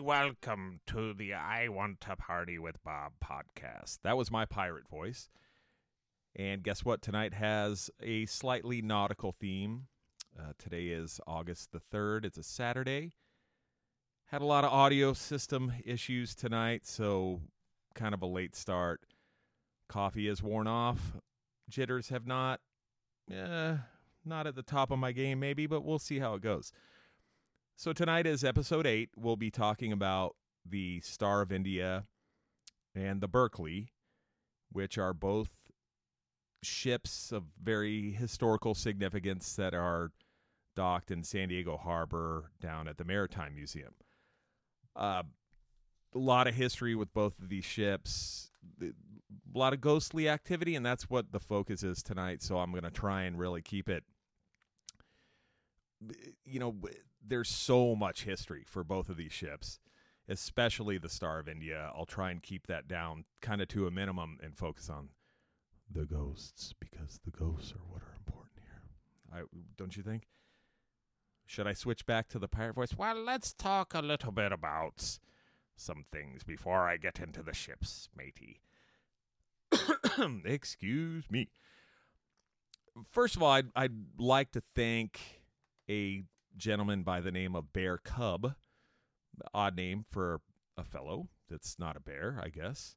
welcome to the I Want to Party with Bob podcast. That was my pirate voice. And guess what? Tonight has a slightly nautical theme. Uh, today is August the 3rd. It's a Saturday. Had a lot of audio system issues tonight, so kind of a late start. Coffee is worn off. Jitters have not. Eh, not at the top of my game, maybe, but we'll see how it goes. So tonight is episode eight. We'll be talking about the Star of India and the Berkeley, which are both ships of very historical significance that are docked in San Diego Harbor down at the Maritime Museum. Uh, a lot of history with both of these ships, a lot of ghostly activity, and that's what the focus is tonight. So I'm going to try and really keep it. You know, there's so much history for both of these ships, especially the Star of India. I'll try and keep that down kind of to a minimum and focus on the ghosts because the ghosts are what are important here. I don't you think? Should I switch back to the pirate voice? Well, let's talk a little bit about some things before I get into the ships, matey. Excuse me. First of all, I'd, I'd like to thank a gentleman by the name of Bear Cub. Odd name for a fellow that's not a bear, I guess.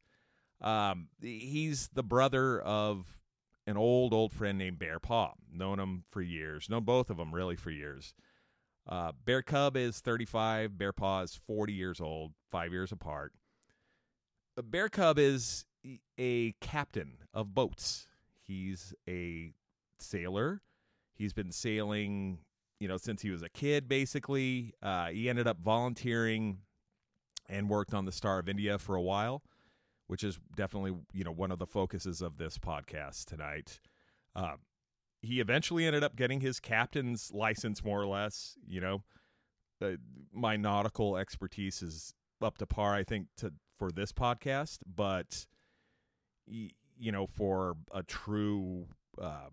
Um, he's the brother of an old, old friend named Bear Paw. Known him for years. Known both of them really for years. Uh, Bear Cub is 35. Bear Paw is 40 years old, five years apart. Uh, Bear Cub is a captain of boats. He's a sailor. He's been sailing you know, since he was a kid, basically. Uh, he ended up volunteering and worked on the Star of India for a while, which is definitely, you know, one of the focuses of this podcast tonight. Uh, he eventually ended up getting his captain's license, more or less. You know, uh, my nautical expertise is up to par, I think, to for this podcast, but you know, for a true um,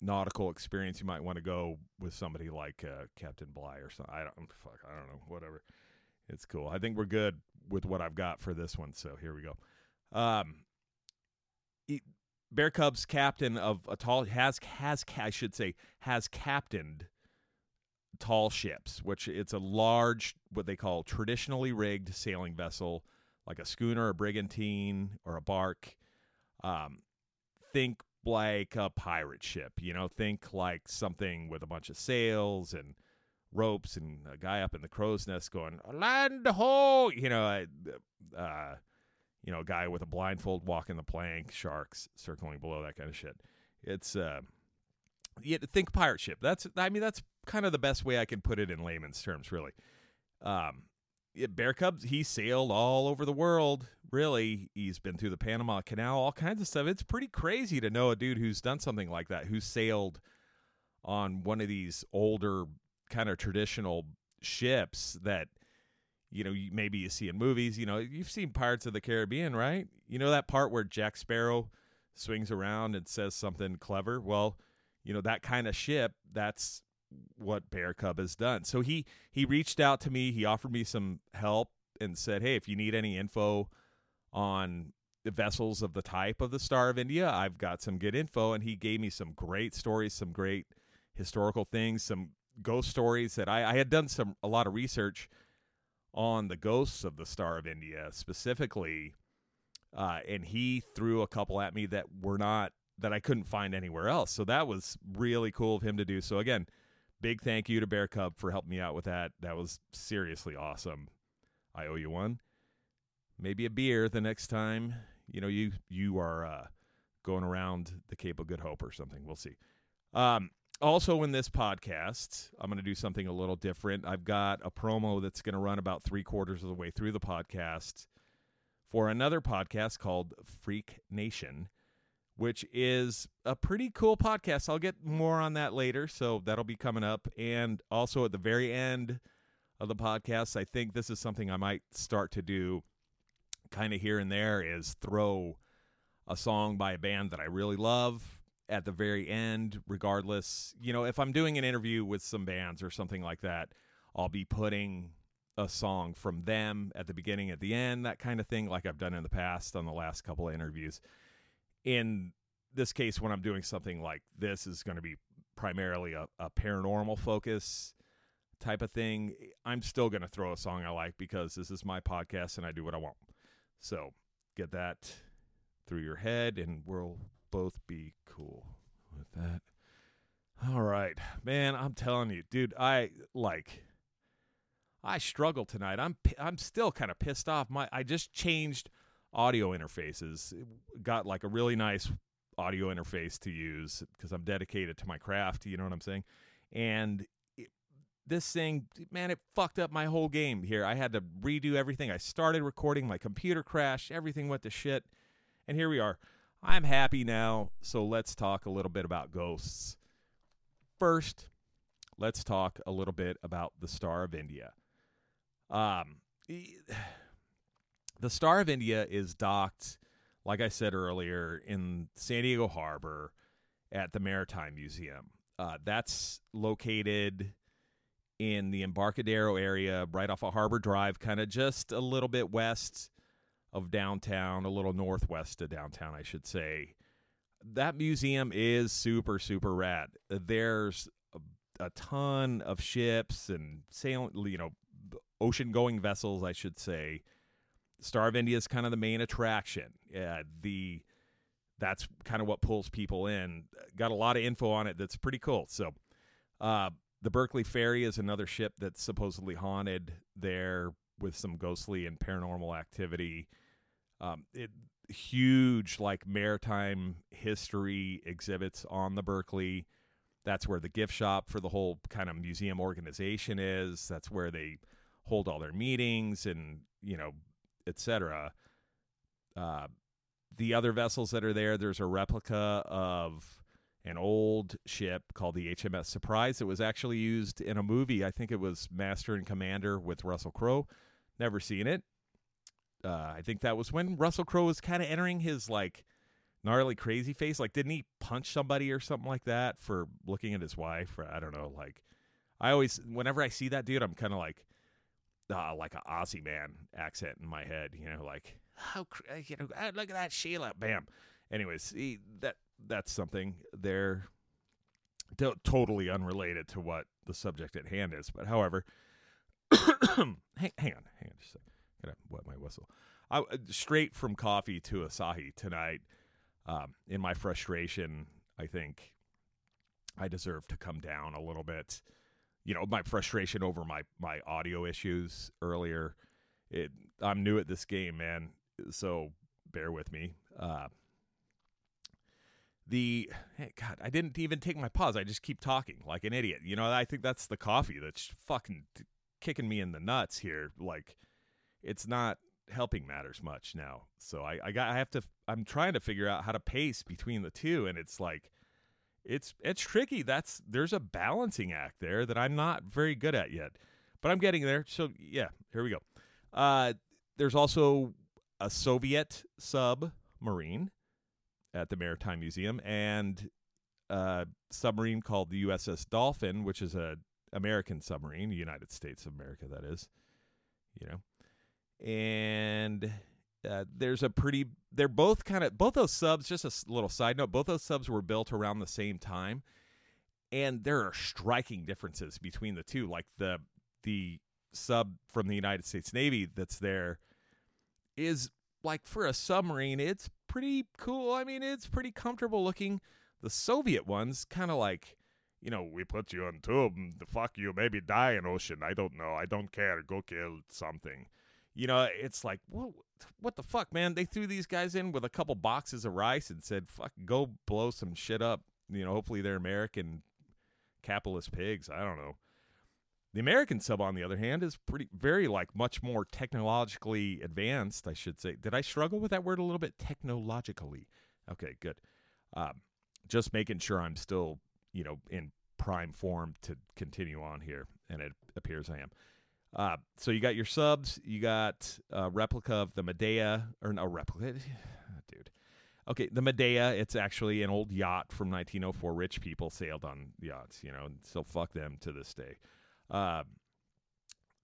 nautical experience, you might want to go with somebody like uh, Captain Bligh or something. I don't fuck. I don't know. Whatever. It's cool. I think we're good with what I've got for this one. So here we go. Um, Bear Cubs captain of a tall has has I should say has captained tall ships, which it's a large what they call traditionally rigged sailing vessel, like a schooner, a brigantine, or a bark. Um, think like a pirate ship. You know, think like something with a bunch of sails and ropes and a guy up in the crow's nest going land ho. You know, uh, you know, a guy with a blindfold walking the plank, sharks circling below, that kind of shit. It's uh, yeah, think pirate ship. That's I mean that's kind of the best way I can put it in layman's terms, really. Um, Bear Cubs, he sailed all over the world. Really, he's been through the Panama Canal, all kinds of stuff. It's pretty crazy to know a dude who's done something like that, who sailed on one of these older, kind of traditional ships that, you know, maybe you see in movies. You know, you've seen Pirates of the Caribbean, right? You know that part where Jack Sparrow swings around and says something clever? Well, you know, that kind of ship, that's what Bear Cub has done. So he he reached out to me. He offered me some help and said, "Hey, if you need any info on the vessels of the type of the Star of India, I've got some good info." And he gave me some great stories, some great historical things, some ghost stories that I, I had done some a lot of research on the ghosts of the Star of India specifically. Uh, and he threw a couple at me that were not that I couldn't find anywhere else. So that was really cool of him to do. So again, big thank you to Bear Cub for helping me out with that. That was seriously awesome. I owe you one. Maybe a beer the next time you know you you are uh, going around the Cape of Good Hope or something. We'll see. Um, also, in this podcast, I'm going to do something a little different. I've got a promo that's going to run about three quarters of the way through the podcast for another podcast called Freak Nation which is a pretty cool podcast. I'll get more on that later, so that'll be coming up. And also at the very end of the podcast, I think this is something I might start to do kind of here and there is throw a song by a band that I really love at the very end, regardless. You know, if I'm doing an interview with some bands or something like that, I'll be putting a song from them at the beginning, at the end, that kind of thing, like I've done in the past on the last couple of interviews. In this case, when I'm doing something like this, is going to be primarily a, a paranormal focus type of thing. Eh, I'm still going to throw a song I like because this is my podcast and I do what I want. So get that through your head, and we'll both be cool with that. All right, man. I'm telling you, dude. I like. I struggle tonight. I'm I'm still kind of pissed off. My I just changed audio interfaces. Got like a really nice audio interface to use because I'm dedicated to my craft. You know what I'm saying? And it, this thing, man, it fucked up my whole game here. I had to redo everything. I started recording, my computer crashed, everything went to shit, and here we are. I'm happy now, so let's talk a little bit about ghosts. First, let's talk a little bit about the Star of India. Um, the Star of India is docked, like I said earlier, in San Diego Harbor at the Maritime Museum. Uh, that's located in the Embarcadero area, right off of Harbor Drive, kind of just a little bit west of downtown, a little northwest of downtown, I should say. That museum is super, super rad. There's a, a ton of ships and sail, you know, ocean going vessels, I should say. Star of India is kind of the main attraction. Yeah, the that's kind of what pulls people in. Got a lot of info on it that's pretty cool. So, uh, the Berkeley Ferry is another ship that's supposedly haunted there with some ghostly and paranormal activity. Um, it huge like maritime history exhibits on the Berkeley. That's where the gift shop for the whole kind of museum organization is. That's where they hold all their meetings and you know, etc. Uh, the other vessels that are there, there's a replica of an old ship called the HMS Surprise It was actually used in a movie. I think it was Master and Commander with Russell Crowe. Never seen it. Uh, I think that was when Russell Crowe was kind of entering his like gnarly crazy face. Like, didn't he punch somebody or something like that for looking at his wife? Or I don't know. Like, I always, whenever I see that dude, I'm kind of like, uh, like a Aussie man accent in my head. You know, like, how you know, ah, look at that Sheila, bam. Anyways, that that's something there. Totally unrelated to what the subject at hand is, but however, hang, hang on, hang on, just a. Gotta wet my whistle. I, straight from coffee to Asahi tonight. Um, in my frustration, I think I deserve to come down a little bit. You know, my frustration over my my audio issues earlier. It, I'm new at this game, man. So bear with me. Uh, the hey, God, I didn't even take my pause. I just keep talking like an idiot. You know, I think that's the coffee that's fucking kicking me in the nuts here. Like it's not helping matters much now. So I, I got I have to I'm trying to figure out how to pace between the two and it's like it's it's tricky. That's there's a balancing act there that I'm not very good at yet. But I'm getting there. So yeah, here we go. Uh there's also a Soviet submarine at the Maritime Museum and a submarine called the USS Dolphin, which is a American submarine, United States of America that is. You know and uh, there's a pretty they're both kind of both those subs just a little side note both those subs were built around the same time and there are striking differences between the two like the the sub from the United States Navy that's there is like for a submarine it's pretty cool I mean it's pretty comfortable looking the Soviet ones kind of like you know, we put you on tube, the fuck you, maybe die in ocean. I don't know. I don't care. Go kill something. You know, it's like, what the fuck, man? They threw these guys in with a couple boxes of rice and said, fuck, go blow some shit up. You know, hopefully they're American capitalist pigs. I don't know. The American sub, on the other hand, is pretty, very, like, much more technologically advanced, I should say. Did I struggle with that word a little bit? Technologically. Okay, good. Um, just making sure I'm still, you know, in prime form to continue on here, and it appears I am. Uh, so you got your subs, you got a replica of the Medea, or no replica, dude. Okay, the Medea, it's actually an old yacht from 1904. Rich people sailed on yachts, you know, and still fuck them to this day. Uh,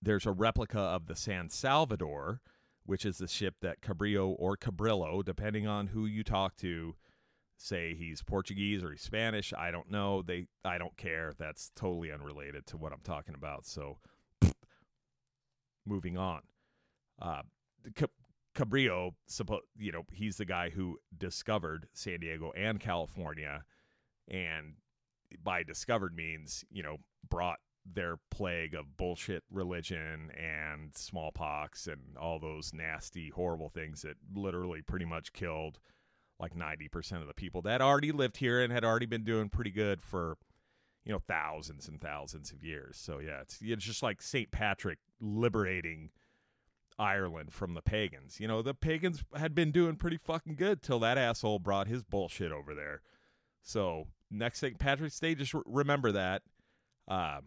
there's a replica of the San Salvador, which is the ship that Cabrillo or Cabrillo, depending on who you talk to, say he's Portuguese or he's Spanish. I don't know. They I don't care. That's totally unrelated to what I'm talking about. So moving on. Uh Cabrillo, suppo- you know, he's the guy who discovered San Diego and California and by discovered means, you know, brought their plague of bullshit religion and smallpox and all those nasty, horrible things that literally pretty much killed like 90% of the people that already lived here and had already been doing pretty good for, you know, thousands and thousands of years. So, yeah, it's, it's just like St. Patrick liberating Ireland from the pagans. You know, the pagans had been doing pretty fucking good till that asshole brought his bullshit over there. So, next St. Patrick's Day, just re- remember that. Um,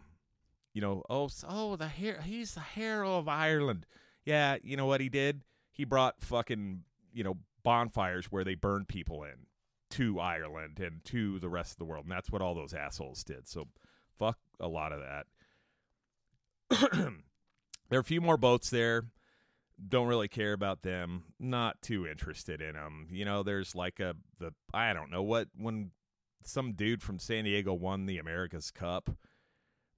you know, oh, oh, the he's the hero of Ireland. Yeah, you know what he did? He brought fucking, you know, bonfires where they burned people in to Ireland and to the rest of the world. And that's what all those assholes did. So fuck a lot of that. there are a few more boats there. Don't really care about them. Not too interested in them. You know, there's like a the I don't know what when some dude from San Diego won the America's Cup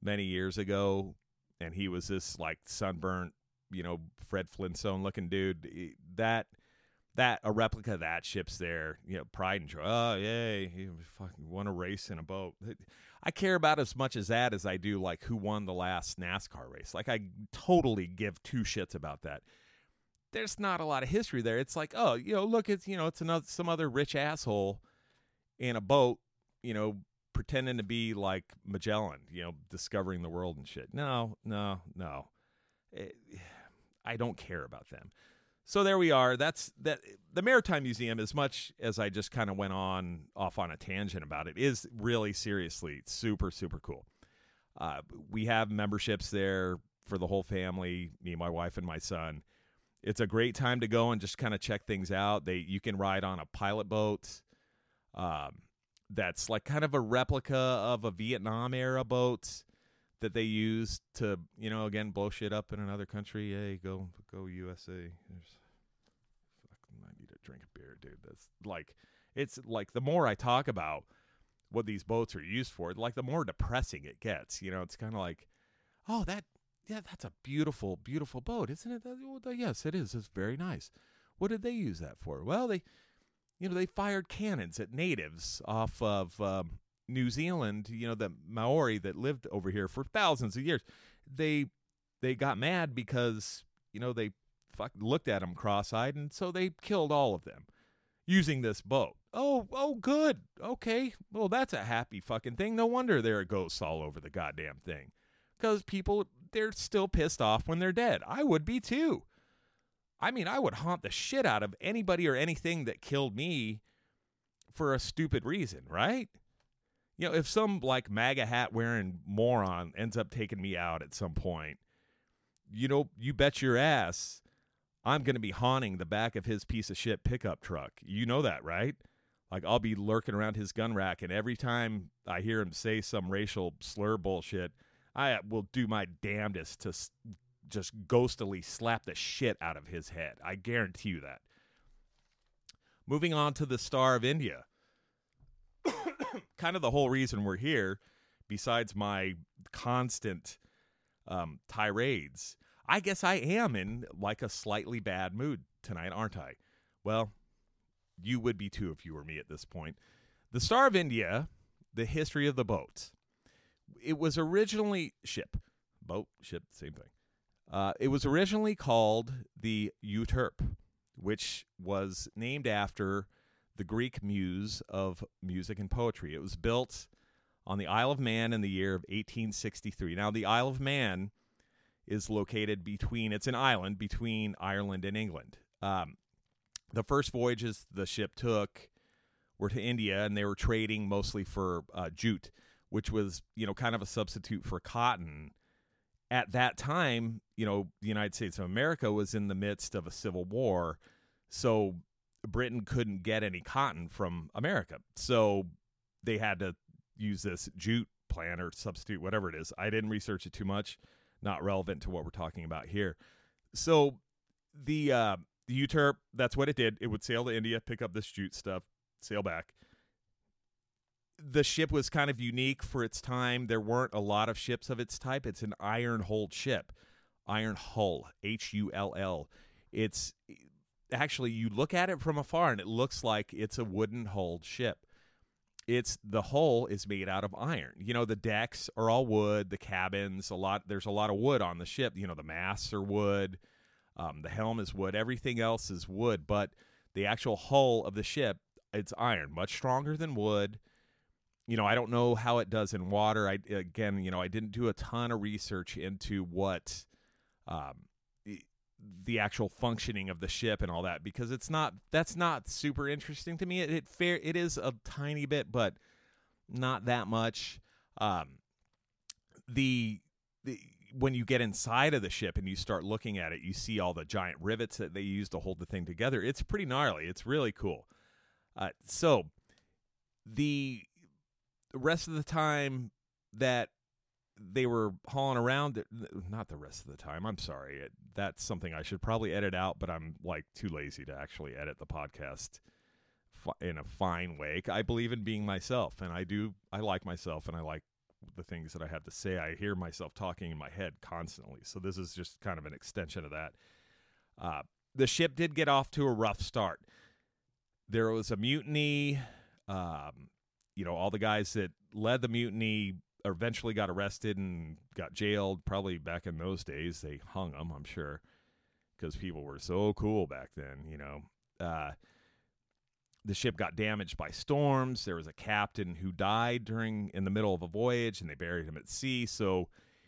many years ago, and he was this like sunburnt, you know, Fred Flintstone looking dude. That that a replica of that ship's there. You know, pride and joy. Oh yay, he fucking won a race in a boat. I care about as much as that as I do like who won the last NASCAR race. Like I totally give two shits about that. There's not a lot of history there. It's like, oh, you know, look, it's you know, it's another some other rich asshole in a boat, you know, pretending to be like Magellan, you know, discovering the world and shit. No, no, no. It, eh, I don't care about them. So there we are. That's that. The Maritime Museum, as much as I just kind of went on off on a tangent about it, is really seriously super super cool. Uh, we have memberships there for the whole family, me, my wife, and my son. It's a great time to go and just kind of check things out. They you can ride on a pilot boat. Um, that's like kind of a replica of a Vietnam era boat that they use to, you know, again blow shit up in another country. Hey, go go USA. There's, Need a beer, dude. That's like it's like the more I talk about what these boats are used for, like the more depressing it gets. You know, it's kind of like, oh, that yeah, that's a beautiful, beautiful boat, isn't it? That, yes, it is. It's very nice. What did they use that for? Well, they you know, they fired cannons at natives off of um, New Zealand. You know, the Maori that lived over here for thousands of years. They they got mad because you know they fuck looked at them cross-eyed, and so they killed all of them using this boat. Oh, oh, good. Okay, well, that's a happy fucking thing. No wonder there are ghosts all over the goddamn thing. Because people, they're still pissed off when they're dead. I would be too. I mean, I would haunt the shit out of anybody or anything that killed me for a stupid reason, right? You know, if some like MAGA hat wearing moron ends up taking me out at some point, you know, you bet your ass I'm going to be haunting the back of his piece of shit pickup truck. You know that, right? Like I'll be lurking around his gun rack, and every time I hear him say some racial slur bullshit, I will do my damnedest to just ghostily slap the shit out of his head. I guarantee you that. Moving on to the Star of India. kind of the whole reason we're here, besides my constant um, tirades, I guess I am in like a slightly bad mood tonight, aren't I? Well, you would be too if you were me at this point. The Star of India, the history of the boat. It was originally ship, boat, ship, same thing. Uh, it was originally called the Euterpe, which was named after the Greek muse of music and poetry. It was built on the Isle of Man in the year of 1863. Now, the Isle of Man is located between, it's an island between Ireland and England. Um, the first voyages the ship took were to India, and they were trading mostly for uh, jute, which was, you know, kind of a substitute for cotton at that time, you know, the United States of America was in the midst of a civil war. So Britain couldn't get any cotton from America. So they had to use this jute plant or substitute, whatever it is. I didn't research it too much. Not relevant to what we're talking about here. So the uh, the Euterpe, that's what it did. It would sail to India, pick up this jute stuff, sail back. The ship was kind of unique for its time. There weren't a lot of ships of its type. It's an iron hulled ship, iron hull, H U L L. It's actually you look at it from afar and it looks like it's a wooden hulled ship. It's the hull is made out of iron. You know, the decks are all wood, the cabins, a lot there's a lot of wood on the ship. You know, the masts are wood, um, the helm is wood, everything else is wood, but the actual hull of the ship, it's iron, much stronger than wood. You know, I don't know how it does in water. I again, you know, I didn't do a ton of research into what um, the actual functioning of the ship and all that because it's not that's not super interesting to me. It, it fair it is a tiny bit, but not that much. Um, the, the when you get inside of the ship and you start looking at it, you see all the giant rivets that they use to hold the thing together. It's pretty gnarly. It's really cool. Uh, so the rest of the time that they were hauling around not the rest of the time i'm sorry that's something i should probably edit out but i'm like too lazy to actually edit the podcast in a fine way. I believe in being myself and i do i like myself and i like the things that i have to say. I hear myself talking in my head constantly so this is just kind of an extension of that. Uh, the ship did get off to a rough start. There was a mutiny um, you know all the guys that led the mutiny eventually got arrested and got jailed. Probably back in those days, they hung them, I'm sure, because people were so cool back then, you know. Uh, the ship got damaged by storms. There was a captain who died during in the middle of a voyage, and they buried him at sea. So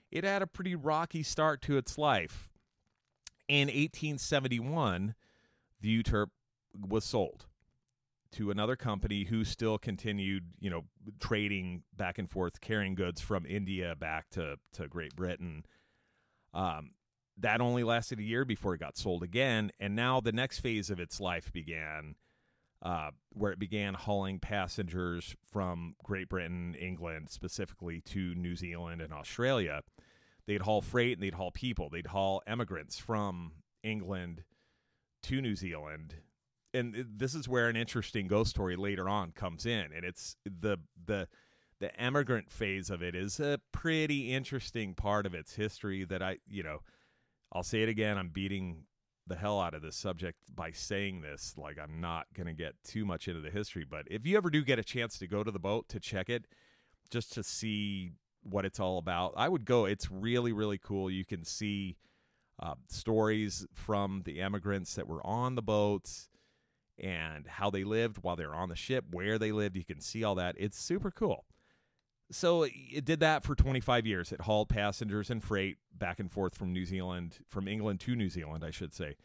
it had a pretty rocky start to its life. In 1871, the Euterpe was sold to another company who still continued, you know, trading back and forth, carrying goods from India back to to Great Britain. Um, that only lasted a year before it got sold again, and now the next phase of its life began, uh, where it began hauling passengers from Great Britain, England, specifically to New Zealand and Australia. They'd haul freight and they'd haul people. They'd haul emigrants from England to New Zealand and this is where an interesting ghost story later on comes in and it's the the the emigrant phase of it is a pretty interesting part of its history that I, you know, I'll say it again, I'm beating the hell out of this subject by saying this like I'm not going to get too much into the history, but if you ever do get a chance to go to the boat to check it just to see what it's all about, I would go. It's really really cool. You can see uh, stories from the emigrants that were on the boats and how they lived while they were on the ship, where they lived. You can see all that. It's super cool. So it did that for 25 years. It hauled passengers and freight back and forth from New Zealand, from England to New Zealand, I should say.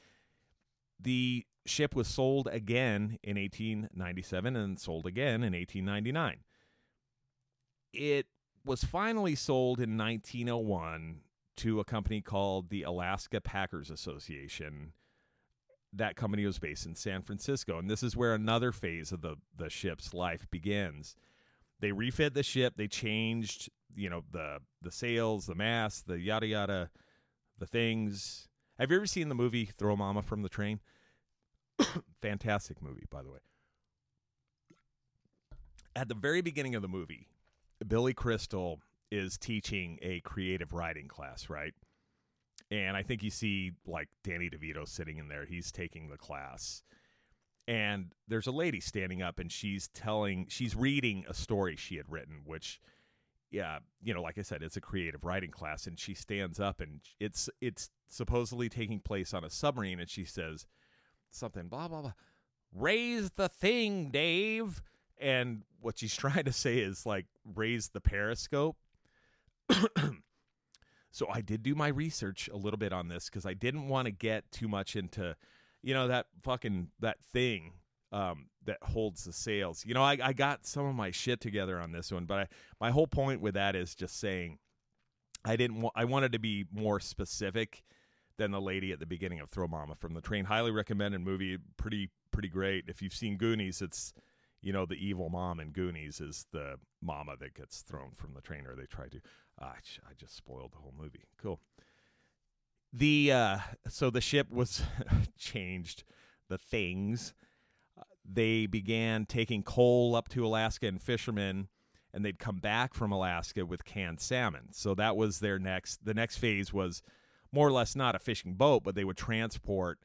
The ship was sold again in 1897 and sold again in 1899. It was finally sold in 1901 to a company called the Alaska Packers Association that company was based in San Francisco. And this is where another phase of the, the ship's life begins. They refit the ship, they changed, you know, the the sails, the mast, the yada yada, the things. Have you ever seen the movie Throw Mama from the Train? Fantastic movie, by the way. At the very beginning of the movie, Billy Crystal is teaching a creative writing class, right? And I think you see like Danny DeVito sitting in there. He's taking the class. And there's a lady standing up and she's telling she's reading a story she had written which yeah, you know, like I said, it's a creative writing class and she stands up and it's it's supposedly taking place on a submarine and she says something blah blah blah. Raise the thing, Dave. And what she's trying to say is like raise the periscope. So I did do my research a little bit on this because I didn't want to get too much into, you know, that fucking that thing um, that holds the sails. You know, I, I got some of my shit together on this one, but I, my whole point with that is just saying I didn't. Wa- I wanted to be more specific than the lady at the beginning of Throw Mama from the Train. Highly recommended movie. Pretty pretty great. If you've seen Goonies, it's you know the evil mom in Goonies is the mama that gets thrown from the train, or they try to. I j- I just spoiled the whole movie. Cool. The uh, so the ship was changed. The things uh, they began taking coal up to Alaska and fishermen, and they'd come back from Alaska with canned salmon. So that was their next. The next phase was more or less not a fishing boat, but they would transport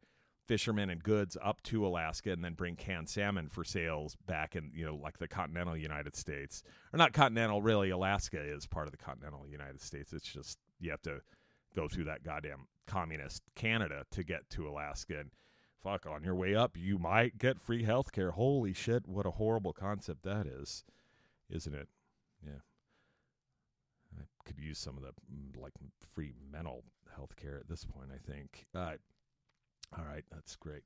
fishermen and goods up to Alaska and then bring canned salmon for sales back in, you know, like the continental United States. Or not continental, really. Alaska is part of the continental United States. It's just you have to go through that goddamn communist Canada to get to Alaska. And fuck, on your way up, you might get free health care. Holy shit, what a horrible concept that is, isn't it? Yeah. I could use some of the mm, like free mental health care at this point, I think. Uh, all right, that's great.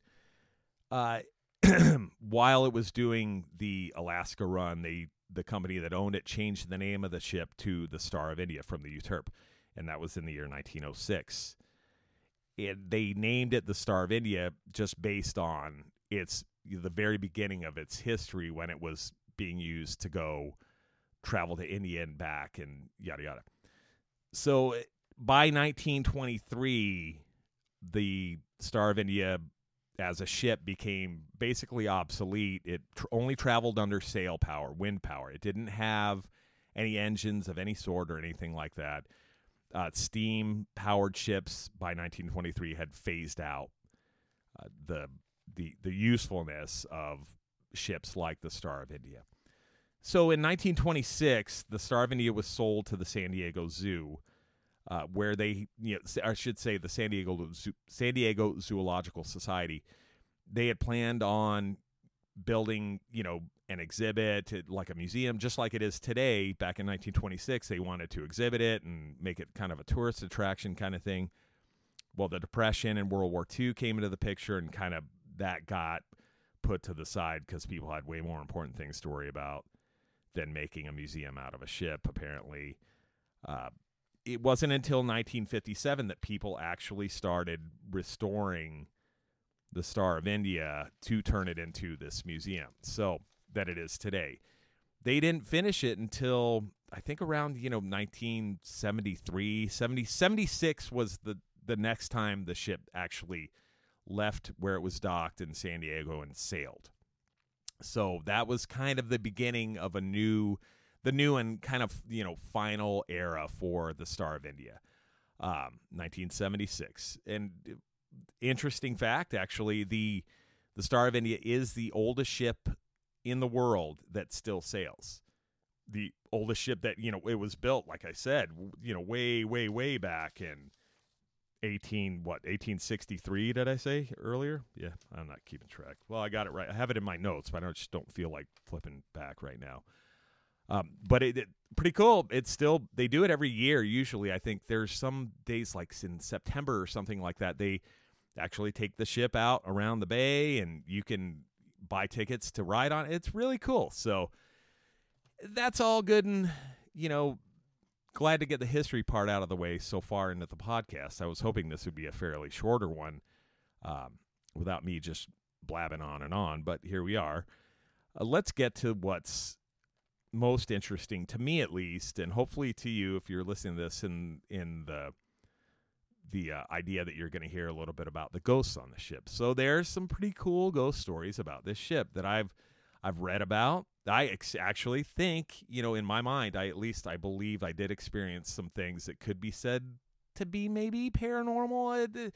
Uh, while it was doing the Alaska run, they the company that owned it changed the name of the ship to the Star of India from the Euterpe, and that was in the year 1906. It, they named it the Star of India just based on its the very beginning of its history when it was being used to go travel to India and back and yada yada. So by 1923, the Star of India as a ship became basically obsolete. It tr- only traveled under sail power, wind power. It didn't have any engines of any sort or anything like that. Uh, steam powered ships by 1923 had phased out uh, the the the usefulness of ships like the Star of India. So in 1926, the Star of India was sold to the San Diego Zoo, uh, where they, you know, I should say, the San Diego San Diego Zoological Society. They had planned on building, you know, an exhibit uh, like a museum, just like it is today. Back in 1926, they wanted to exhibit it and make it kind of a tourist attraction kind of thing. Well, the Depression and World War II came into the picture, and kind of that got put to the side because people had way more important things to worry about than making a museum out of a ship, apparently. Uh, it wasn't until 1957 that people actually started restoring the Star of India to turn it into this museum, so that it is today. They didn't finish it until I think around, you know, 1973, 70, 76 was the, the next time the ship actually left where it was docked in San Diego and sailed. So that was kind of the beginning of a new, the new and kind of you know final era for the Star of India, um, 1976. And uh, interesting fact, actually, the the Star of India is the oldest ship in the world that still sails. The oldest ship that you know it was built, like I said, you know, way, way, way back in 18 what 1863 did i say earlier yeah i'm not keeping track well i got it right i have it in my notes but i don't, just don't feel like flipping back right now um, but it, it pretty cool it's still they do it every year usually i think there's some days like in september or something like that they actually take the ship out around the bay and you can buy tickets to ride on it. it's really cool so that's all good and you know glad to get the history part out of the way so far into the podcast. I was hoping this would be a fairly shorter one um, without me just blabbing on and on, but here we are. Uh, let's get to what's most interesting to me, at least, and hopefully to you if you're listening to this in in the the uh, idea that you're going to hear a little bit about the ghosts on the ship. So there's some pretty cool ghost stories about this ship that I've I've read about. I ex- actually think, you know, in my mind, I at least I believe I did experience some things that could be said to be maybe paranormal. Uh,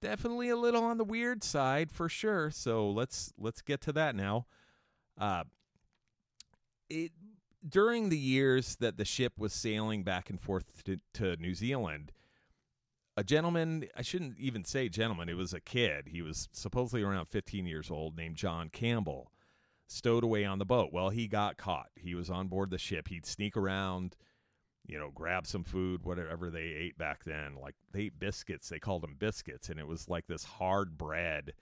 definitely a little on the weird side for sure. So let's let's get to that now. Uh, it during the years that the ship was sailing back and forth to, to New Zealand, a gentleman, I shouldn't even say gentleman, it was a kid. He was supposedly around 15 years old, named John Campbell, stowed away on the boat. Well, he got caught. He was on board the ship. He'd sneak around, you know, grab some food, whatever they ate back then. Like they ate biscuits. They called them biscuits, and it was like this hard bread.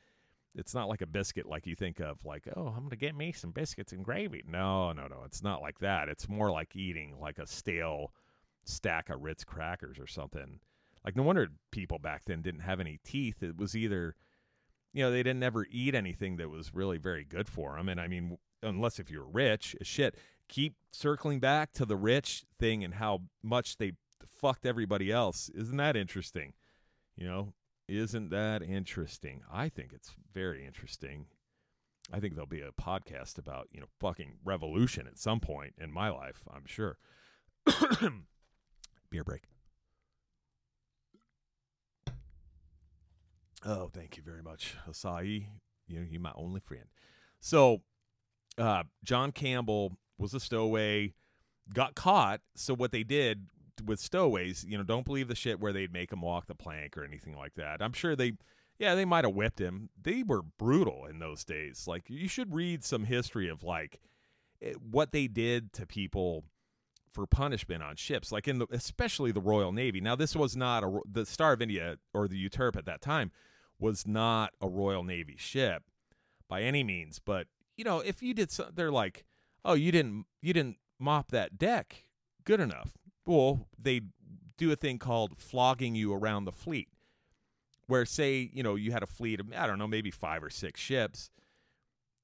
It's not like a biscuit like you think of, like, oh, I'm to get me some biscuits and gravy. No, no, no. It's not like that. It's more like eating like a stale stack of Ritz crackers or something. Like, no wonder people back then didn't have any teeth. It was either, you know, they didn't ever eat anything that was really very good for them. And I mean, unless if you're rich eh, shit, keep circling back to the rich thing and how much they fucked everybody else. Isn't that interesting? You know, isn't that interesting? I think it's very interesting. I think there'll be a podcast about, you know, fucking revolution at some point in my life, I'm sure. Beer break. Oh, thank you very much, Asahi. You know, you're my only friend. So, uh, John Campbell was a stowaway, got caught. So what they did with stowaways, you know, don't believe the shit where they'd make him walk the plank or anything like that. I'm sure they, yeah, they might have whipped him. They were brutal in those days. Like you should read some history of like eh, what they did to people for punishment on ships, like in the especially the Royal Navy. Now this was not a the Star of India or the Euterpe at that time was not a Royal Navy ship by any means, but you know, if you did so, they're like, "Oh, you didn't you didn't mop that deck good enough." Well, they do a thing called flogging you around the fleet. Where say, you know, you had a fleet of I don't know, maybe 5 or 6 ships.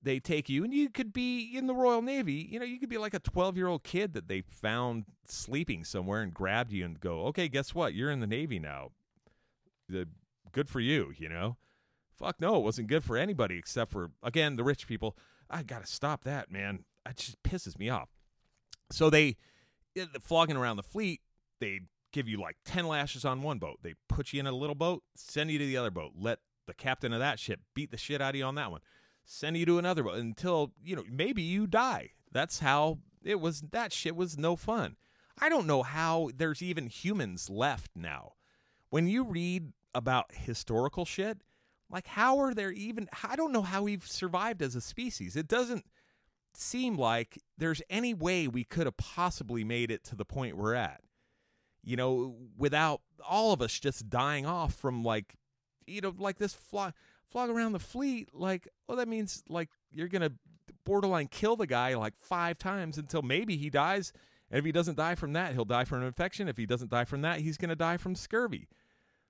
They take you and you could be in the Royal Navy, you know, you could be like a 12-year-old kid that they found sleeping somewhere and grabbed you and go, "Okay, guess what? You're in the Navy now." The good for you, you know? Fuck no, it wasn't good for anybody except for again the rich people. I got to stop that, man. It just pisses me off. So they, flogging around the fleet, they give you like 10 lashes on one boat. They put you in a little boat, send you to the other boat, let the captain of that ship beat the shit out of you on that one, send you to another boat until, you know, maybe you die. That's how it was. That shit was no fun. I don't know how there's even humans left now. When you read about historical shit, like, how are there even? I don't know how we've survived as a species. It doesn't seem like there's any way we could have possibly made it to the point we're at. You know, without all of us just dying off from like, you know, like this flog, flog around the fleet. Like, well, that means like you're gonna borderline kill the guy like five times until maybe he dies. And if he doesn't die from that, he'll die from an infection. If he doesn't die from that, he's gonna die from scurvy.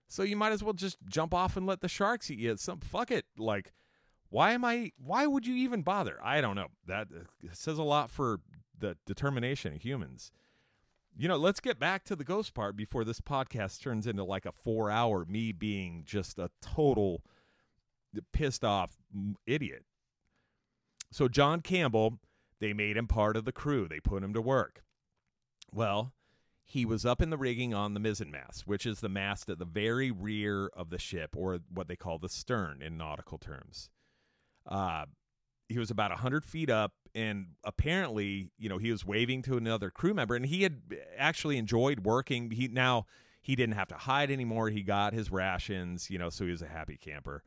So you might as well just jump off and let the sharks eat you. Some fuck it. Like, why am I? Why would you even bother? I don't know. That uh, says a lot for the determination of humans. You know, let's get back to the ghost part before this podcast turns into like a four hour me being just a total pissed off idiot. So, John Campbell, they made him part of the crew, they put him to work. Well, he was up in the rigging on the mizzenmast, which is the mast at the very rear of the ship, or what they call the stern in nautical terms. Uh, he was about 100 feet up, and apparently, you know, he was waving to another crew member, and he had actually enjoyed working. He now he didn't have to hide anymore. He got his rations, you know, so he was a happy camper.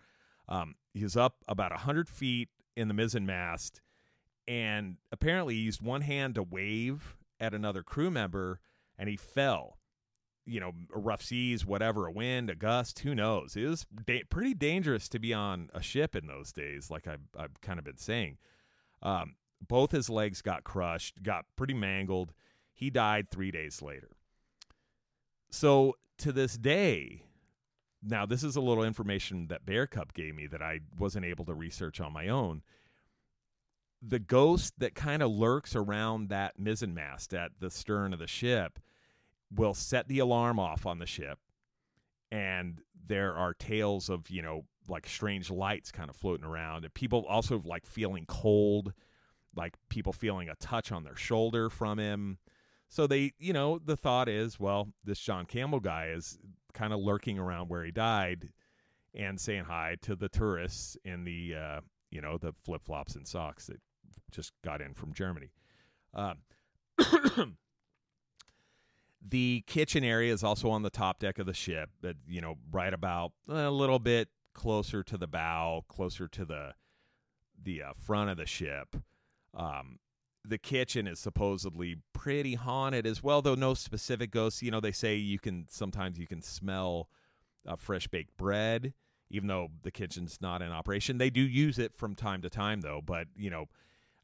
Um, he was up about 100 feet in the mizzen mast and apparently, he used one hand to wave at another crew member and he fell. You know, rough seas, whatever, a wind, a gust, who knows? It was da- pretty dangerous to be on a ship in those days, like I've, I've kind of been saying. Um, both his legs got crushed, got pretty mangled. He died three days later. So to this day, now this is a little information that Bear Cub gave me that I wasn't able to research on my own the ghost that kind of lurks around that mizzenmast at the stern of the ship will set the alarm off on the ship and there are tales of you know like strange lights kind of floating around and people also like feeling cold like people feeling a touch on their shoulder from him. So they you know the thought is well this john campbell guy is kind of lurking around where he died and saying hi to the tourists in the uh, you know the flip-flops and socks that just got in from germany. Um, The kitchen area is also on the top deck of the ship, but you know, right about a little bit closer to the bow, closer to the the uh, front of the ship. Um, the kitchen is supposedly pretty haunted as well, though no specific ghosts. You know, they say you can sometimes you can smell uh, fresh baked bread, even though the kitchen's not in operation. They do use it from time to time, though. But you know,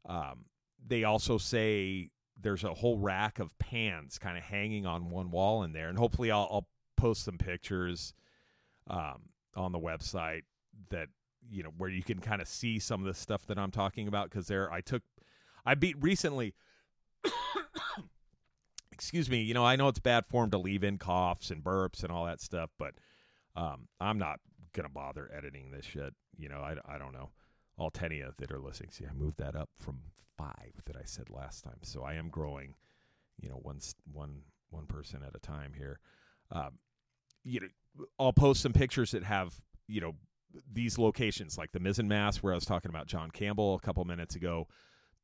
um, they also say there's a whole rack of pans kind of hanging on one wall in there, and hopefully I'll, I'll post some pictures um, on the website that you know where you can kind of see some of the stuff that I'm talking about because there I took I beat recently excuse me you know I know it's bad form to leave in coughs and burps and all that stuff but um, I'm not gonna bother editing this shit you know I, I don't know all 10 of you that are listening. See I moved that up from five that I said last time. So I am growing you know one one one person at a time here. Um, you know I'll post some pictures that have you know these locations like the mizzen mast where I was talking about John Campbell a couple minutes ago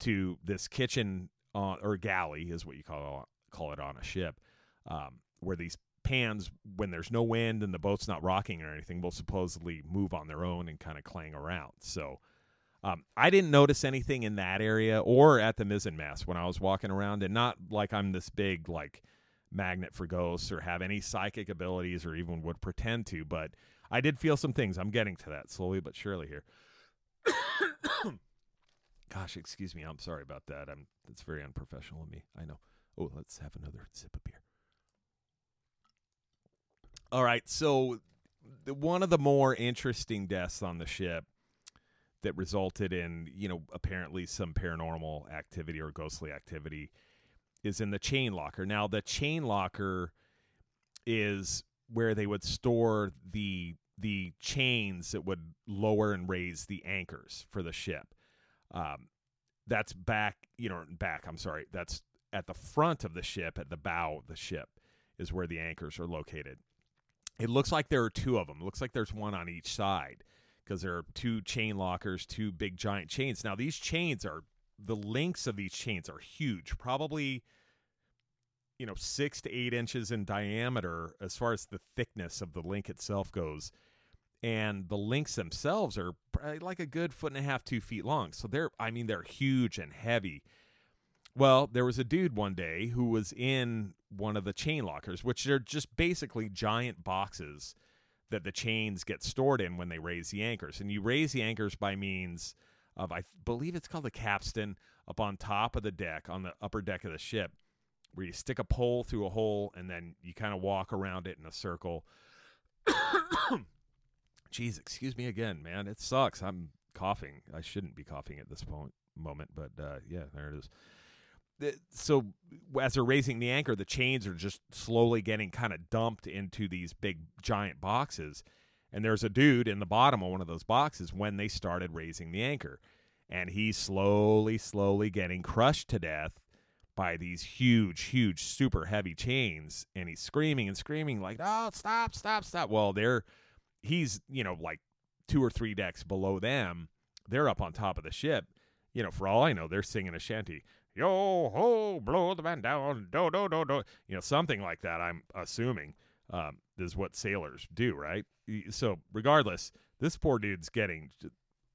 to this kitchen on or galley is what you call call it on a ship um, where these pans when there's no wind and the boat's not rocking or anything will supposedly move on their own and kind of clang around. So um, I didn't notice anything in that area or at the mizzen mast when I was walking around and not like I'm this big like magnet for ghosts or have any psychic abilities or even would pretend to but I did feel some things. I'm getting to that slowly but surely here. Gosh, excuse me. I'm sorry about that. I'm that's very unprofessional of me. I know. Oh, let's have another sip of beer. All right, so one of the more interesting deaths on the ship that resulted in, you know, apparently some paranormal activity or ghostly activity is in the chain locker. Now, the chain locker is where they would store the the chains that would lower and raise the anchors for the ship. Um, that's back, you know, back. I'm sorry. That's at the front of the ship, at the bow of the ship, is where the anchors are located. It looks like there are two of them. It looks like there's one on each side because there are two chain lockers, two big giant chains. Now these chains are the lengths of these chains are huge, probably you know six to eight inches in diameter as far as the thickness of the link itself goes. And the links themselves are eh, like a good foot and a half two feet long. So they're i mean they're huge and heavy. Well there was a dude one day who was in one of the chain lockers which are just basically giant boxes that the chains get stored in when they raise the anchors and you raise the anchors by means of i believe it's called the capstan up on top of the deck on the upper deck of the ship where you stick a pole through a hole and then you kind of walk around it in a circle. Jeez, excuse me again, man. It sucks. I'm coughing. I shouldn't be coughing at this point, moment, but uh, yeah, there it is. So as they're raising the anchor, the chains are just slowly getting kind of dumped into these big giant boxes. And there's a dude in the bottom of one of those boxes when they started raising the anchor. And he's slowly, slowly getting crushed to death by these huge, huge, super heavy chains, and he's screaming and screaming like, "Oh, stop, stop, stop!" Well, they're he's you know like two or three decks below them. They're up on top of the ship. You know, for all I know, they're singing a shanty. Yo ho, blow the man down, do do do do. You know, something like that. I'm assuming um, is what sailors do, right? So, regardless, this poor dude's getting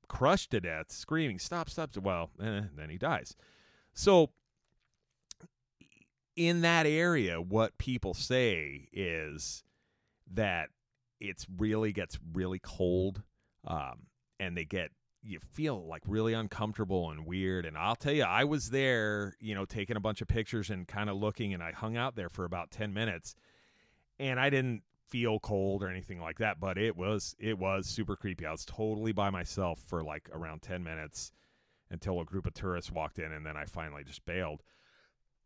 crushed to death, screaming, "Stop, stop!" Well, eh, then he dies. So in that area, what people say is that it's really gets really cold, um, and they get you feel like really uncomfortable and weird. And I'll tell you, I was there, you know, taking a bunch of pictures and kind of looking, and I hung out there for about ten minutes, and I didn't feel cold or anything like that, but it was it was super creepy. I was totally by myself for like around ten minutes until a group of tourists walked in, and then I finally just bailed.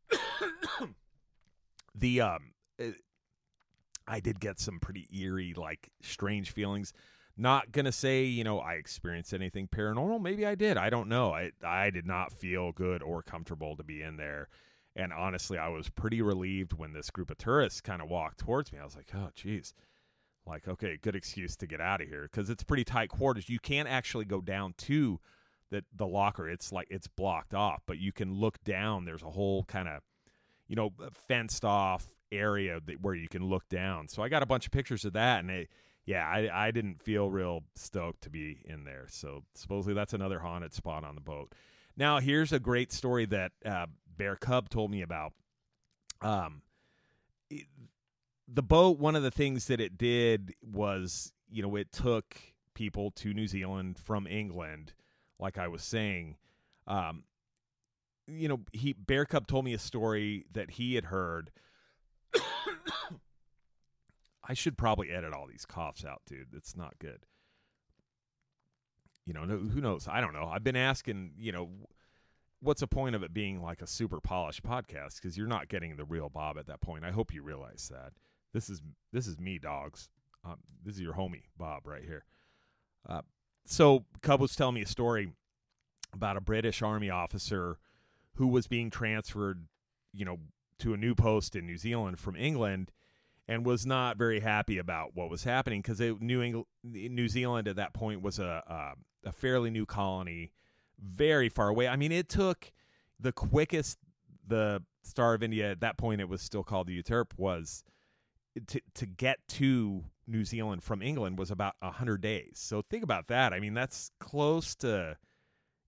the um it, uh, I did get some pretty eerie like strange feelings. Not to say, you know, I experienced anything paranormal. Maybe I did. I don't know. I I did not feel good or comfortable to be in there. And honestly, I was pretty relieved when this group of tourists kind of walked towards me. I was like, "Oh, geez." Like, okay, good excuse to get out of here because it's pretty tight quarters. You can't actually go down to the the locker. It's like it's blocked off, but you can look down. There's a whole kind of you know, fenced off area that, where you can look down. So I got a bunch of pictures of that, and it, yeah, I, I didn't feel real stoked to be in there. So supposedly that's another haunted spot on the boat. Now here's a great story that uh, Bear Cub told me about. Um, it, the boat. One of the things that it did was, you know, it took people to New Zealand from England, like I was saying. Um, you know, he Bear Cub told me a story that he had heard. I should probably edit all these coughs out, dude. It's not good. you know, no, who knows? I don't know. I've been asking, you know, what's the point of it being like a super polished podcast because you're not getting the real Bob at that point. I hope you realize that. This is this is me, dogs. Um, this is your homie Bob right here. Uh, so Cub was telling me a story about a British Army officer who was being transferred, you know, to a new post in New Zealand from England, and was not very happy about what was happening because New England, New Zealand at that point was a, a fairly new colony, very far away. I mean, it took the quickest the Star of India at that point it was still called the Euterpe was to to get to New Zealand from England was about hundred days. So think about that. I mean, that's close to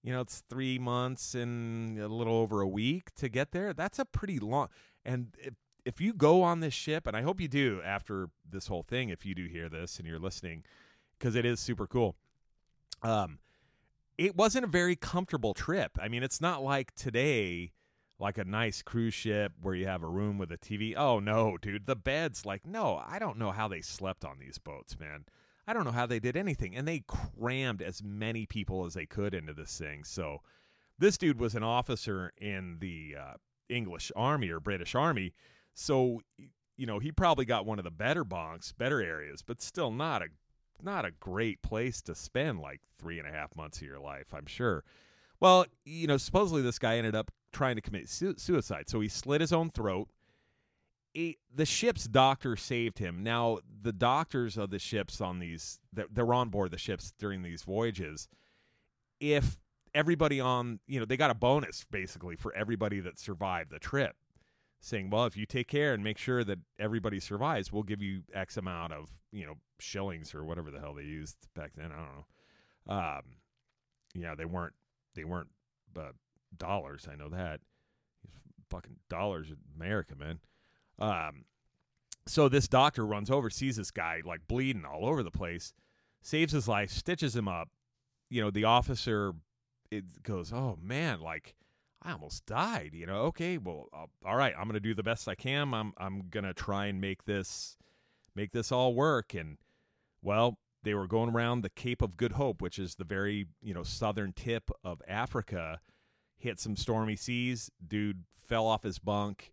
you know, it's three months and a little over a week to get there. That's a pretty long. And if, you go on this ship, and I hope you do after this whole thing, if you do hear this and you're listening, because it is super cool. Um, it wasn't a very comfortable trip. I mean, it's not like today, like a nice cruise ship where you have a room with a TV. Oh no, dude, the beds. Like, no, I don't know how they slept on these boats, man. I don't know how they did anything. And they crammed as many people as they could into this thing. So this dude was an officer in the uh, English Army or British Army. So, you know, he probably got one of the better bunks, better areas, but still not a not a great place to spend like three and a half months of your life, I'm sure. Well, you know, supposedly this guy ended up trying to commit su- suicide. So he slit his own throat he, the ship's doctor saved him. Now, the doctors of the ships on these, they're on board the ships during these voyages. If everybody on, you know, they got a bonus basically for everybody that survived the trip, saying, well, if you take care and make sure that everybody survives, we'll give you X amount of, you know, shillings or whatever the hell they used back then. I don't know. Um, yeah, they weren't, they weren't uh, dollars. I know that. Fucking dollars in America, man. Um, so this doctor runs over, sees this guy like bleeding all over the place, saves his life, stitches him up. You know, the officer it goes, "Oh man, like I almost died." You know, okay, well, uh, all right, I'm gonna do the best I can. I'm I'm gonna try and make this make this all work. And well, they were going around the Cape of Good Hope, which is the very you know southern tip of Africa. Hit some stormy seas. Dude fell off his bunk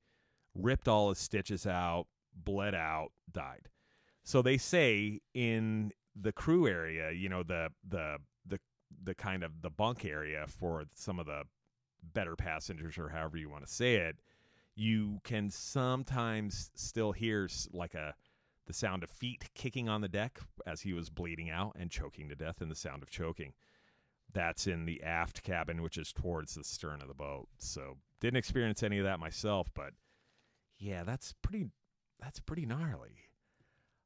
ripped all his stitches out, bled out, died. So they say in the crew area, you know, the the the the kind of the bunk area for some of the better passengers or however you want to say it, you can sometimes still hear like a the sound of feet kicking on the deck as he was bleeding out and choking to death and the sound of choking. That's in the aft cabin, which is towards the stern of the boat. So didn't experience any of that myself, but yeah, that's pretty that's pretty gnarly.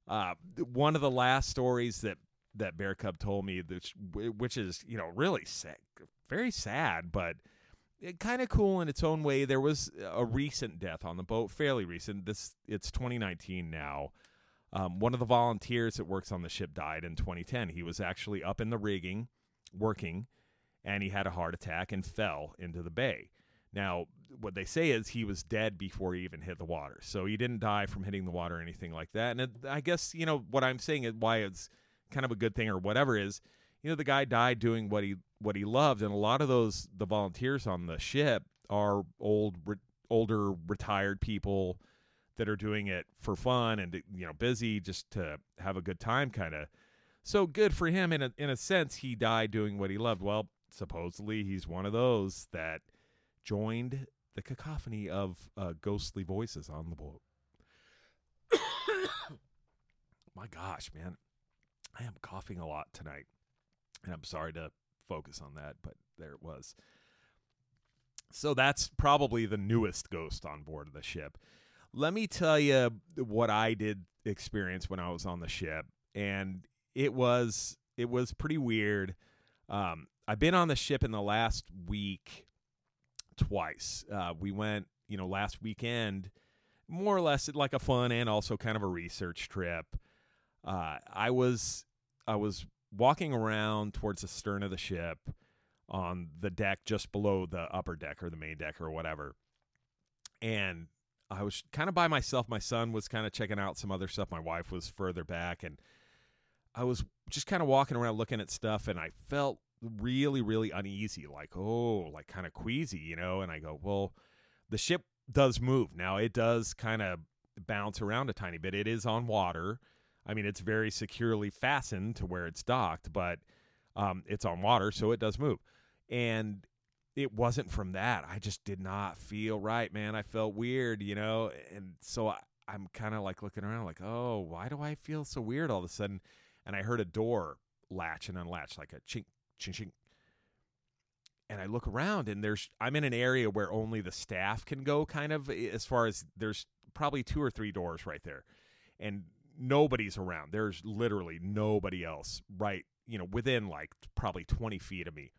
Uh, one of the last stories that that Bear Cub told me, which which is you know really sad, very sad, but kind of cool in its own way. There was a recent death on the boat, fairly recent. This it's 2019 now. Um, one of the volunteers that works on the ship died in 2010. He was actually up in the rigging, working, and he had a heart attack and fell into the bay. Now, what they say is he was dead before he even hit the water. So he didn't die from hitting the water or anything like that. And it, I guess, you know, what I'm saying is why it's kind of a good thing or whatever is, you know, the guy died doing what he what he loved and a lot of those the volunteers on the ship are old re- older retired people that are doing it for fun and you know busy just to have a good time kind of so good for him in a in a sense he died doing what he loved well supposedly he's one of those that joined the cacophony of uh, ghostly voices on the boat. My gosh, man. I am coughing a lot tonight. And I'm sorry to focus on that, but there it was. So that's probably the newest ghost on board of the ship. Let me tell you what I did experience when I was on the ship, and it was it was pretty weird. Um, I've been on the ship in the last week twice. Uh, we went, you know, last weekend, more or less like a fun and also kind of a research trip. Uh, I was I was walking around towards the stern of the ship on the deck just below the upper deck or the main deck or whatever, and I was kind of by myself. My son was kind of checking out some other stuff. My wife was further back, and I was just kind of walking around looking at stuff, and I felt really, really uneasy, like, oh, like kind of queasy, you know? And I go, well, the ship does move. Now, it does kind of bounce around a tiny bit. It is on water. I mean, it's very securely fastened to where it's docked, but um, it's on water, so it does move. And it wasn't from that. I just did not feel right, man. I felt weird, you know? And so I, I'm kind of like looking around, like, oh, why do I feel so weird all of a sudden? And I heard a door latch and unlatch, like a chink, chink, chink. And I look around, and there's I'm in an area where only the staff can go, kind of as far as there's probably two or three doors right there, and nobody's around. There's literally nobody else right, you know, within like probably 20 feet of me.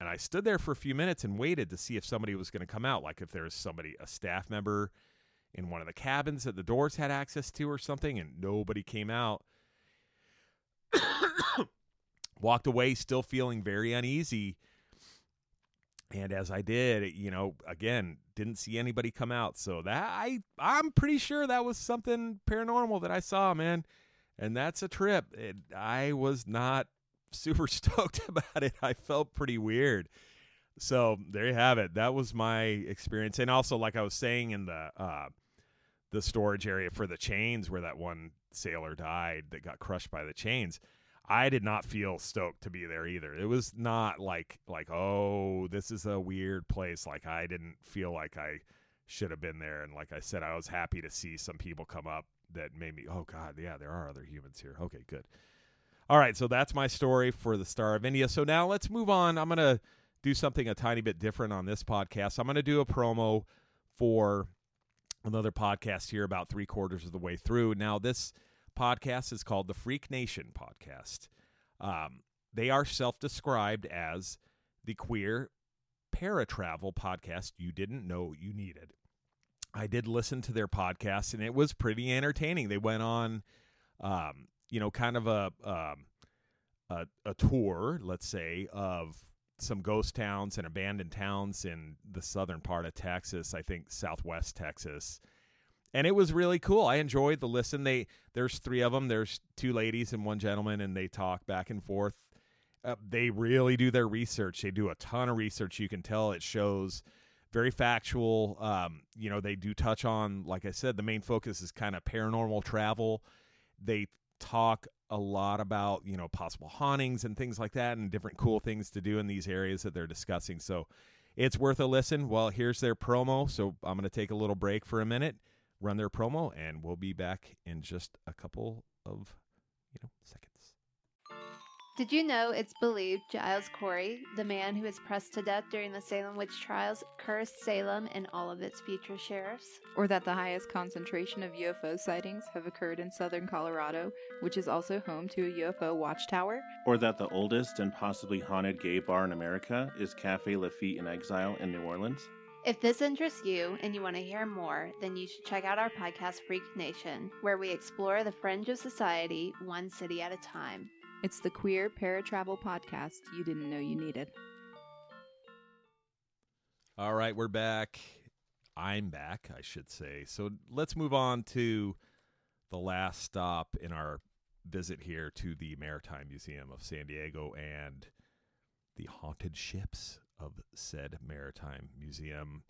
And I stood there for a few minutes and waited to see if somebody was going to come out, like if there was somebody, a staff member in one of the cabins that the doors had access to or something, and nobody came out. Walked away still feeling very uneasy. And as I did, you know, again, didn't see anybody come out. So that I I'm pretty sure that was something paranormal that I saw, man. And that's a trip. It, I was not super stoked about it. I felt pretty weird. So there you have it. That was my experience. And also, like I was saying in the uh, the storage area for the chains where that one sailor died that got crushed by the chains. I did not feel stoked to be there either. It was not like like oh this is a weird place. Like I didn't feel like I should have been there. And like I said, I was happy to see some people come up that made me oh god yeah there are other humans here. Okay good. All right, so that's my story for the Star of India. So now let's move on. I'm gonna do something a tiny bit different on this podcast. I'm gonna do a promo for another podcast here about three quarters of the way through. Now, this podcast is called the Freak Nation Podcast. Um, they are self described as the queer paratravel podcast you didn't know you needed. I did listen to their podcast and it was pretty entertaining. They went on, um, you know, kind of a, um, a, a tour, let's say, of some ghost towns and abandoned towns in the southern part of Texas, I think southwest Texas. And it was really cool. I enjoyed the listen. They there's three of them. There's two ladies and one gentleman and they talk back and forth. Uh, they really do their research. They do a ton of research. You can tell it shows very factual. Um, you know, they do touch on, like I said, the main focus is kind of paranormal travel. They talk a lot about you know possible hauntings and things like that and different cool things to do in these areas that they're discussing so it's worth a listen well here's their promo so i'm going to take a little break for a minute run their promo and we'll be back in just a couple of you know seconds did you know it's believed Giles Corey, the man who was pressed to death during the Salem witch trials, cursed Salem and all of its future sheriffs? Or that the highest concentration of UFO sightings have occurred in southern Colorado, which is also home to a UFO watchtower? Or that the oldest and possibly haunted gay bar in America is Cafe Lafitte in Exile in New Orleans? If this interests you and you want to hear more, then you should check out our podcast Freak Nation, where we explore the fringe of society one city at a time. It's the queer paratravel podcast you didn't know you needed. All right, we're back. I'm back, I should say. So let's move on to the last stop in our visit here to the Maritime Museum of San Diego and the haunted ships of said Maritime Museum.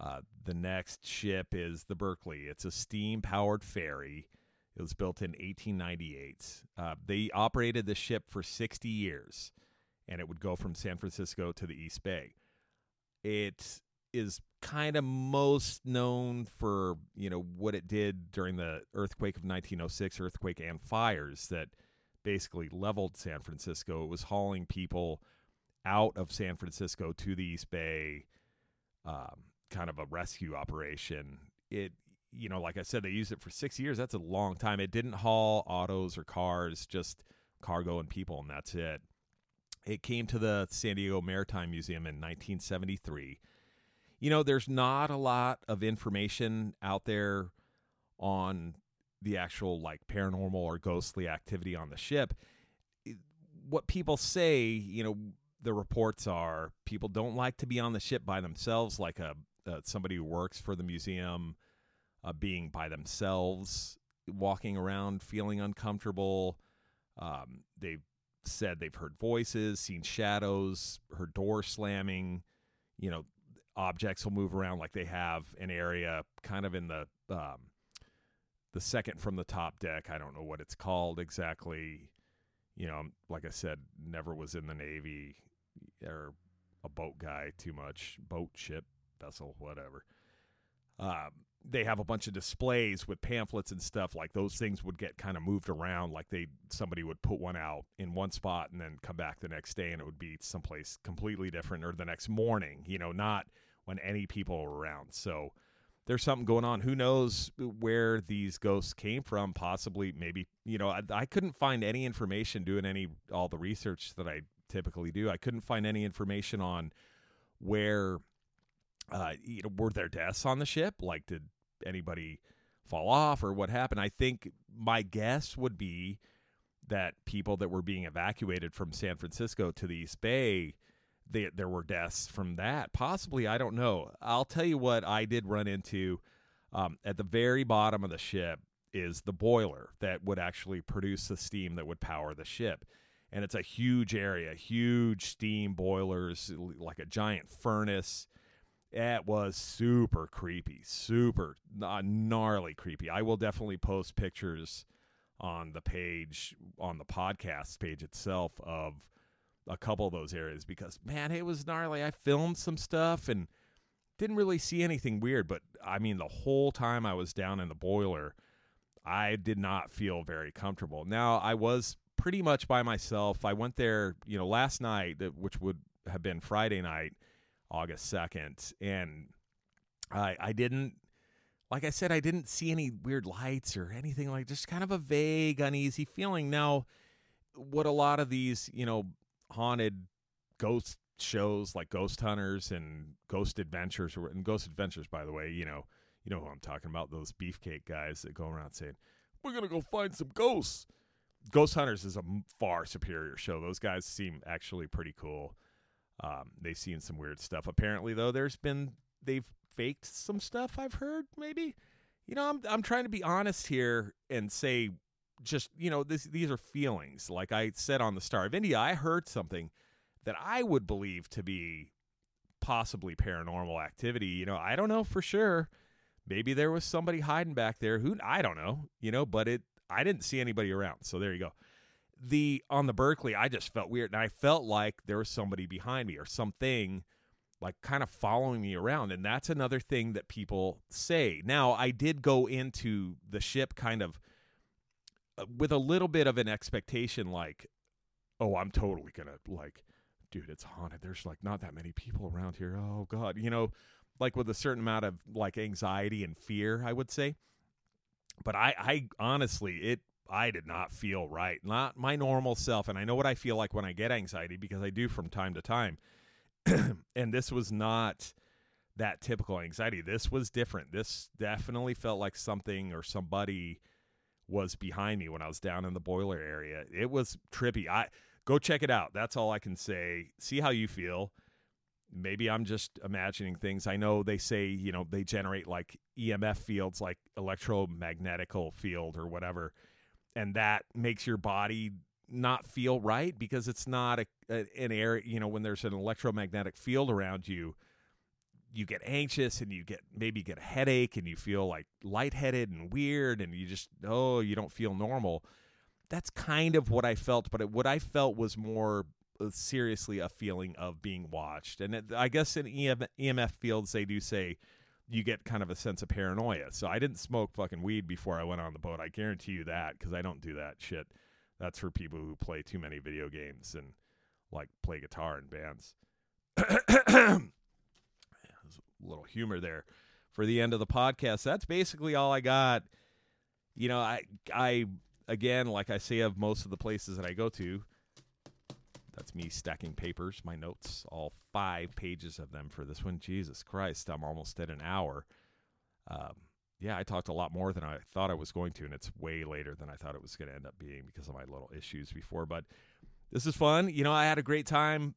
Uh, the next ship is the Berkeley. It's a steam powered ferry it was built in 1898. Uh, they operated the ship for 60 years, and it would go from San Francisco to the East Bay. It is kind of most known for you know what it did during the earthquake of 1906 earthquake and fires that basically leveled San Francisco. It was hauling people out of San Francisco to the East Bay, um, kind of a rescue operation. It you know, like I said, they used it for six years. That's a long time. It didn't haul autos or cars, just cargo and people, and that's it. It came to the San Diego Maritime Museum in 1973. You know, there's not a lot of information out there on the actual like paranormal or ghostly activity on the ship. What people say, you know, the reports are people don't like to be on the ship by themselves, like a uh, somebody who works for the museum uh, being by themselves, walking around feeling uncomfortable. Um, they said they've heard voices, seen shadows, heard doors slamming. You know, objects will move around like they have an area kind of in the um, the second from the top deck. I don't know what it's called exactly. You know, like I said, never was in the Navy or a boat guy too much. Boat, ship, vessel, whatever. Um, they have a bunch of displays with pamphlets and stuff like those things would get kind of moved around like they somebody would put one out in one spot and then come back the next day and it would be someplace completely different or the next morning you know not when any people are around so there's something going on who knows where these ghosts came from possibly maybe you know I, I couldn't find any information doing any all the research that i typically do i couldn't find any information on where uh, you know, were there deaths on the ship? Like, did anybody fall off or what happened? I think my guess would be that people that were being evacuated from San Francisco to the East Bay, they, there were deaths from that. Possibly, I don't know. I'll tell you what I did run into um, at the very bottom of the ship is the boiler that would actually produce the steam that would power the ship. And it's a huge area, huge steam boilers, like a giant furnace it was super creepy, super uh, gnarly creepy. I will definitely post pictures on the page, on the podcast page itself, of a couple of those areas because, man, it was gnarly. I filmed some stuff and didn't really see anything weird, but I mean, the whole time I was down in the boiler, I did not feel very comfortable. Now, I was pretty much by myself. I went there, you know, last night, which would have been Friday night August 2nd. And I, I didn't, like I said, I didn't see any weird lights or anything like just kind of a vague, uneasy feeling. Now, what a lot of these, you know, haunted ghost shows like Ghost Hunters and Ghost Adventures, and Ghost Adventures, by the way, you know, you know who I'm talking about, those beefcake guys that go around saying, we're going to go find some ghosts. Ghost Hunters is a far superior show. Those guys seem actually pretty cool. Um, they've seen some weird stuff. Apparently, though, there's been they've faked some stuff. I've heard maybe. You know, I'm I'm trying to be honest here and say, just you know, this these are feelings. Like I said on the Star of India, I heard something that I would believe to be possibly paranormal activity. You know, I don't know for sure. Maybe there was somebody hiding back there who I don't know. You know, but it I didn't see anybody around. So there you go. The on the Berkeley, I just felt weird, and I felt like there was somebody behind me or something like kind of following me around and that's another thing that people say. Now i did go into the ship kind of uh, with a little bit of an expectation like oh i'm totally gonna like dude it's haunted. There's like not that many people around here. Oh god you know like with a certain amount of like anxiety and fear i would say but i i honestly it I did not feel right, not my normal self. And I know what I feel like when I get anxiety because I do from time to time. and this was not that typical anxiety. This was different. This definitely felt like something or somebody was behind me when I was down in the boiler area. It was trippy. I go check it out. That's all I can say. See how you feel. Maybe I'm just imagining things. I know they say, you know, they generate like EMF fields like electromagnetical field or whatever and that makes your body not feel right because it's not a, a, an area you know when there's an electromagnetic field around you you get anxious and you get maybe get a headache and you feel like lightheaded and weird and you just oh you don't feel normal that's kind of what i felt but it, what i felt was more seriously a feeling of being watched and it, i guess in emf fields they do say you get kind of a sense of paranoia. So I didn't smoke fucking weed before I went on the boat. I guarantee you that because I don't do that shit. That's for people who play too many video games and like play guitar in bands. a little humor there for the end of the podcast. That's basically all I got. You know, I I again, like I say of most of the places that I go to, that's me stacking papers, my notes, all five pages of them for this one. Jesus Christ, I'm almost at an hour. Um, yeah, I talked a lot more than I thought I was going to, and it's way later than I thought it was going to end up being because of my little issues before. But this is fun. You know, I had a great time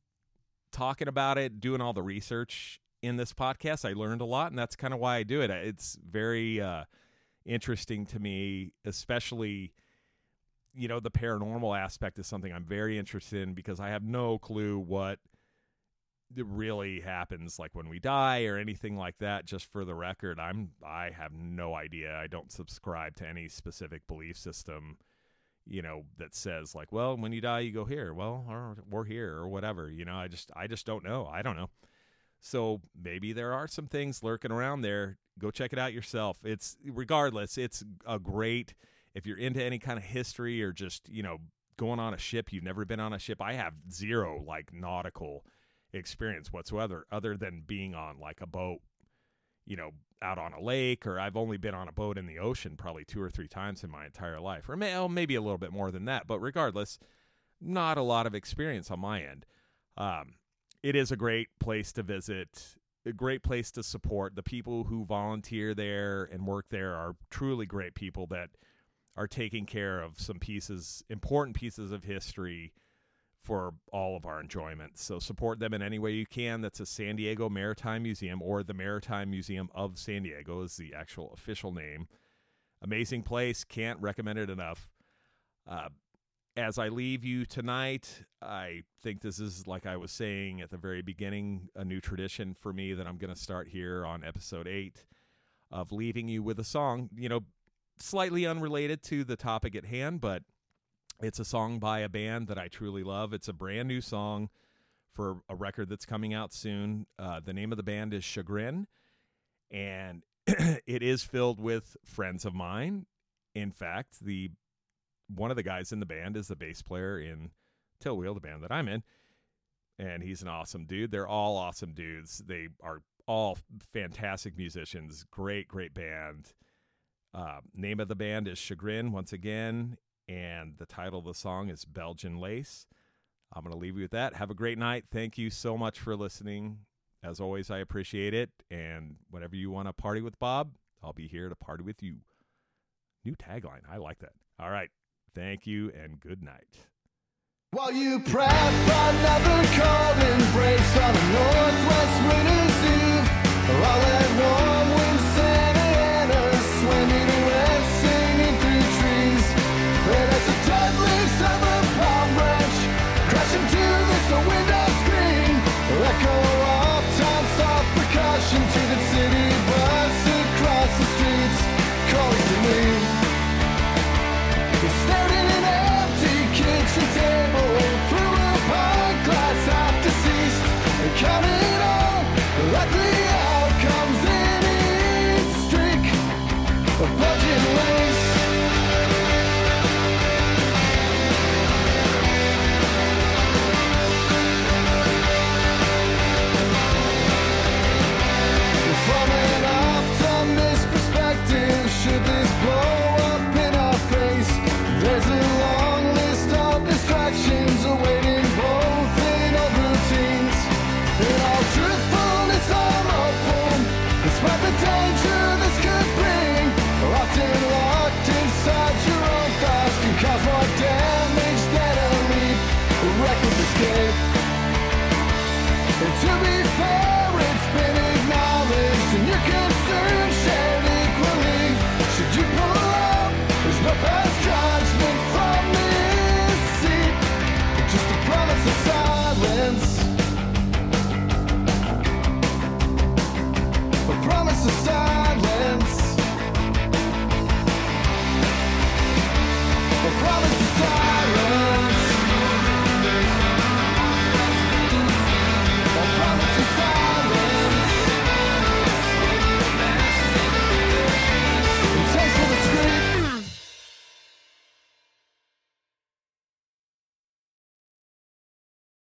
talking about it, doing all the research in this podcast. I learned a lot, and that's kind of why I do it. It's very uh, interesting to me, especially you know, the paranormal aspect is something I'm very interested in because I have no clue what really happens like when we die or anything like that. Just for the record i'm i have no idea. I don't subscribe to any specific belief system you know that says like well when you die you go here. Well or we're here or whatever you know? I just i just don't know. I don't know. So maybe there are some things lurking around there. Go check it out yourself. It's regardless it's a great if you're into any kind of history or just you know going on a ship you've never been on a ship i have zero like nautical experience whatsoever other than being on like a boat you know out on a lake or i've only been on a boat in the ocean probably two or three times in my entire life or may, oh, maybe a little bit more than that but regardless not a lot of experience on my end. Um, it is a great place to visit a great place to support. The people who volunteer there and work there are truly great people that are taking care of some pieces important pieces of history for all of our enjoyment. So support them in any way you can. That's a San Diego Maritime Museum or the Maritime Museum of San Diego is the actual official name. Amazing place. Can't recommend it enough. Uh, as I leave you tonight, I think this is, like I was saying at the very beginning, a new tradition for me that I'm going to start here on episode eight of leaving you with a song, you know, slightly unrelated to the topic at hand, but it's a song by a band that I truly love. It's a brand new song for a record that's coming out soon. Uh, the name of the band is Chagrin, and it is filled with friends of mine. In fact, the one of the guys in the band is the bass player in Tillwheel, the band that I'm in, and he's an awesome dude. They're all awesome dudes. They are all fantastic musicians. Great, great band. Uh, name of the band is Chagrin once again, and the title of the song is Belgian Lace. I'm going to leave you with that. Have a great night. Thank you so much for listening. As always, I appreciate it. And whenever you want to party with Bob, I'll be here to party with you. New tagline. I like that. All right. Thank you and good night. While you prep another cold embrace on a northwest winter's eve, all that warm wind Santa Ana swimming